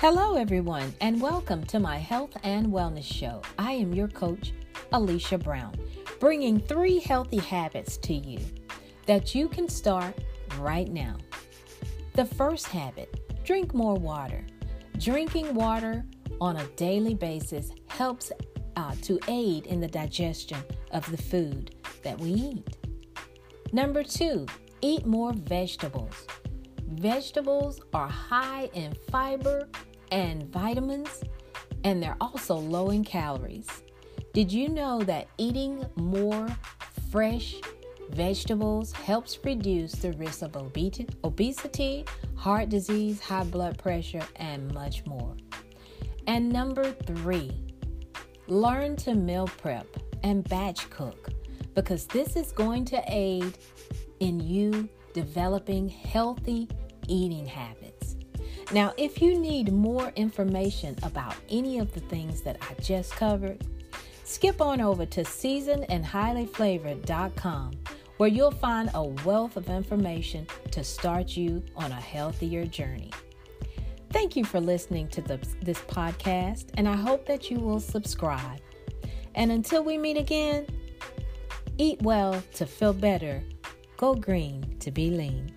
Hello, everyone, and welcome to my health and wellness show. I am your coach, Alicia Brown, bringing three healthy habits to you that you can start right now. The first habit drink more water. Drinking water on a daily basis helps uh, to aid in the digestion of the food that we eat. Number two, eat more vegetables. Vegetables are high in fiber and vitamins, and they're also low in calories. Did you know that eating more fresh vegetables helps reduce the risk of obesity, heart disease, high blood pressure, and much more? And number three, learn to meal prep and batch cook because this is going to aid in you developing healthy eating habits. Now, if you need more information about any of the things that I just covered, skip on over to seasonedandhighlyflavored.com where you'll find a wealth of information to start you on a healthier journey. Thank you for listening to the, this podcast, and I hope that you will subscribe. And until we meet again, eat well to feel better, go green to be lean.